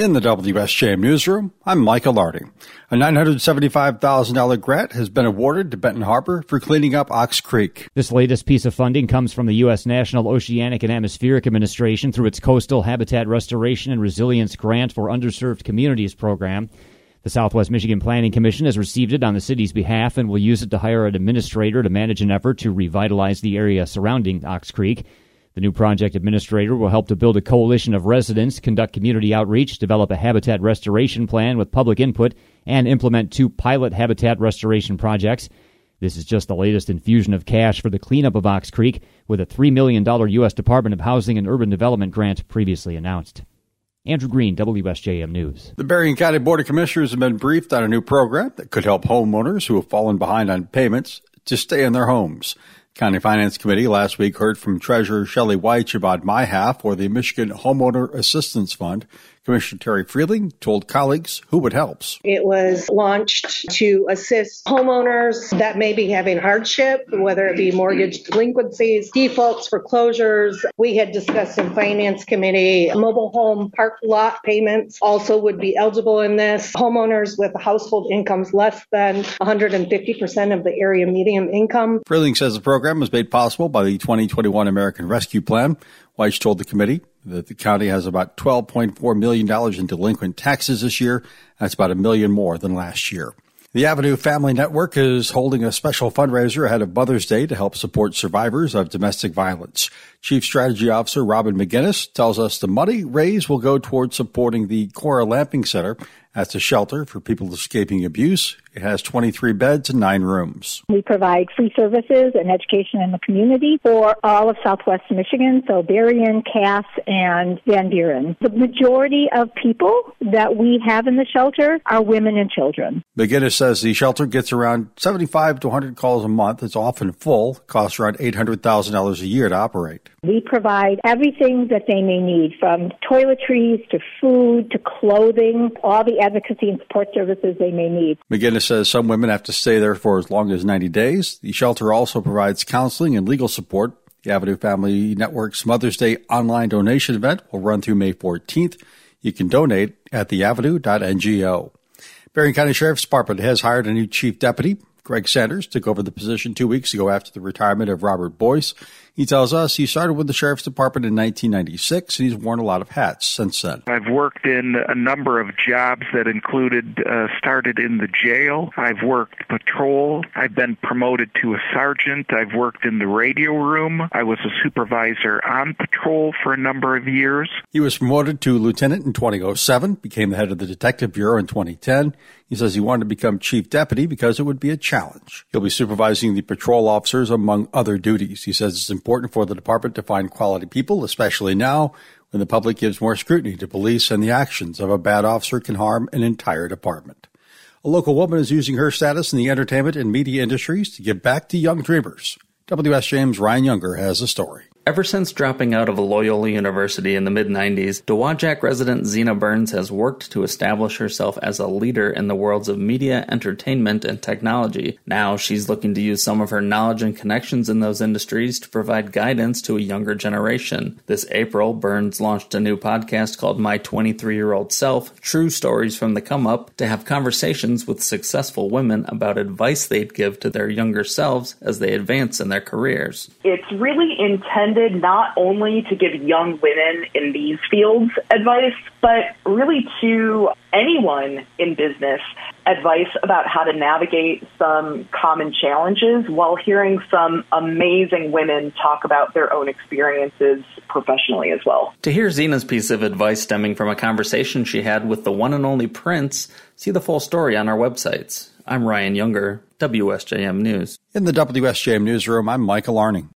In the WSJM newsroom, I'm Michael Larding. A $975,000 grant has been awarded to Benton Harbor for cleaning up Ox Creek. This latest piece of funding comes from the U.S. National Oceanic and Atmospheric Administration through its Coastal Habitat Restoration and Resilience Grant for Underserved Communities program. The Southwest Michigan Planning Commission has received it on the city's behalf and will use it to hire an administrator to manage an effort to revitalize the area surrounding Ox Creek. The new project administrator will help to build a coalition of residents, conduct community outreach, develop a habitat restoration plan with public input, and implement two pilot habitat restoration projects. This is just the latest infusion of cash for the cleanup of Ox Creek, with a $3 million U.S. Department of Housing and Urban Development grant previously announced. Andrew Green, WSJM News. The Berrien County Board of Commissioners have been briefed on a new program that could help homeowners who have fallen behind on payments to stay in their homes. County Finance Committee last week heard from Treasurer Shelley Weich about MIHAF or the Michigan Homeowner Assistance Fund Commissioner Terry Freeling told colleagues who it helps. It was launched to assist homeowners that may be having hardship, whether it be mortgage delinquencies, defaults, foreclosures. We had discussed in Finance Committee mobile home park lot payments also would be eligible in this. Homeowners with household incomes less than 150% of the area median income. Freeling says the program was made possible by the 2021 American Rescue Plan. Weich told the committee that the county has about $12.4 million in delinquent taxes this year. That's about a million more than last year. The Avenue Family Network is holding a special fundraiser ahead of Mother's Day to help support survivors of domestic violence. Chief Strategy Officer Robin McGinnis tells us the money raised will go towards supporting the Cora Lamping Center that's a shelter for people escaping abuse. It has 23 beds and nine rooms. We provide free services and education in the community for all of Southwest Michigan, so Berrien, Cass, and Van Buren. The majority of people that we have in the shelter are women and children. McGinnis says the shelter gets around 75 to 100 calls a month. It's often full, costs around $800,000 a year to operate. We provide everything that they may need from toiletries to food to clothing, all the advocacy and support services they may need. McGinnis says some women have to stay there for as long as 90 days. The shelter also provides counseling and legal support. The Avenue Family Network's Mother's Day online donation event will run through May 14th. You can donate at theavenue.ngo. Berrien County Sheriff's Department has hired a new chief deputy. Greg Sanders took over the position two weeks ago after the retirement of Robert Boyce. He tells us he started with the Sheriff's Department in 1996 and he's worn a lot of hats since then. I've worked in a number of jobs that included, uh, started in the jail. I've worked patrol. I've been promoted to a sergeant. I've worked in the radio room. I was a supervisor on patrol for a number of years. He was promoted to lieutenant in 2007, became the head of the Detective Bureau in 2010. He says he wanted to become chief deputy because it would be a challenge. He'll be supervising the patrol officers among other duties. He says it's important for the department to find quality people, especially now when the public gives more scrutiny to police and the actions of a bad officer can harm an entire department. A local woman is using her status in the entertainment and media industries to give back to young dreamers. WSJM's Ryan Younger has a story. Ever since dropping out of Loyola University in the mid 90s, Dowagiac resident Zena Burns has worked to establish herself as a leader in the worlds of media, entertainment, and technology. Now she's looking to use some of her knowledge and connections in those industries to provide guidance to a younger generation. This April, Burns launched a new podcast called My 23 Year Old Self True Stories from the Come Up to have conversations with successful women about advice they'd give to their younger selves as they advance in their careers. It's really intense intended not only to give young women in these fields advice, but really to anyone in business advice about how to navigate some common challenges while hearing some amazing women talk about their own experiences professionally as well. To hear Zena's piece of advice stemming from a conversation she had with the one and only Prince, see the full story on our websites. I'm Ryan Younger, WSJM News. In the WSJM newsroom, I'm Michael Arning.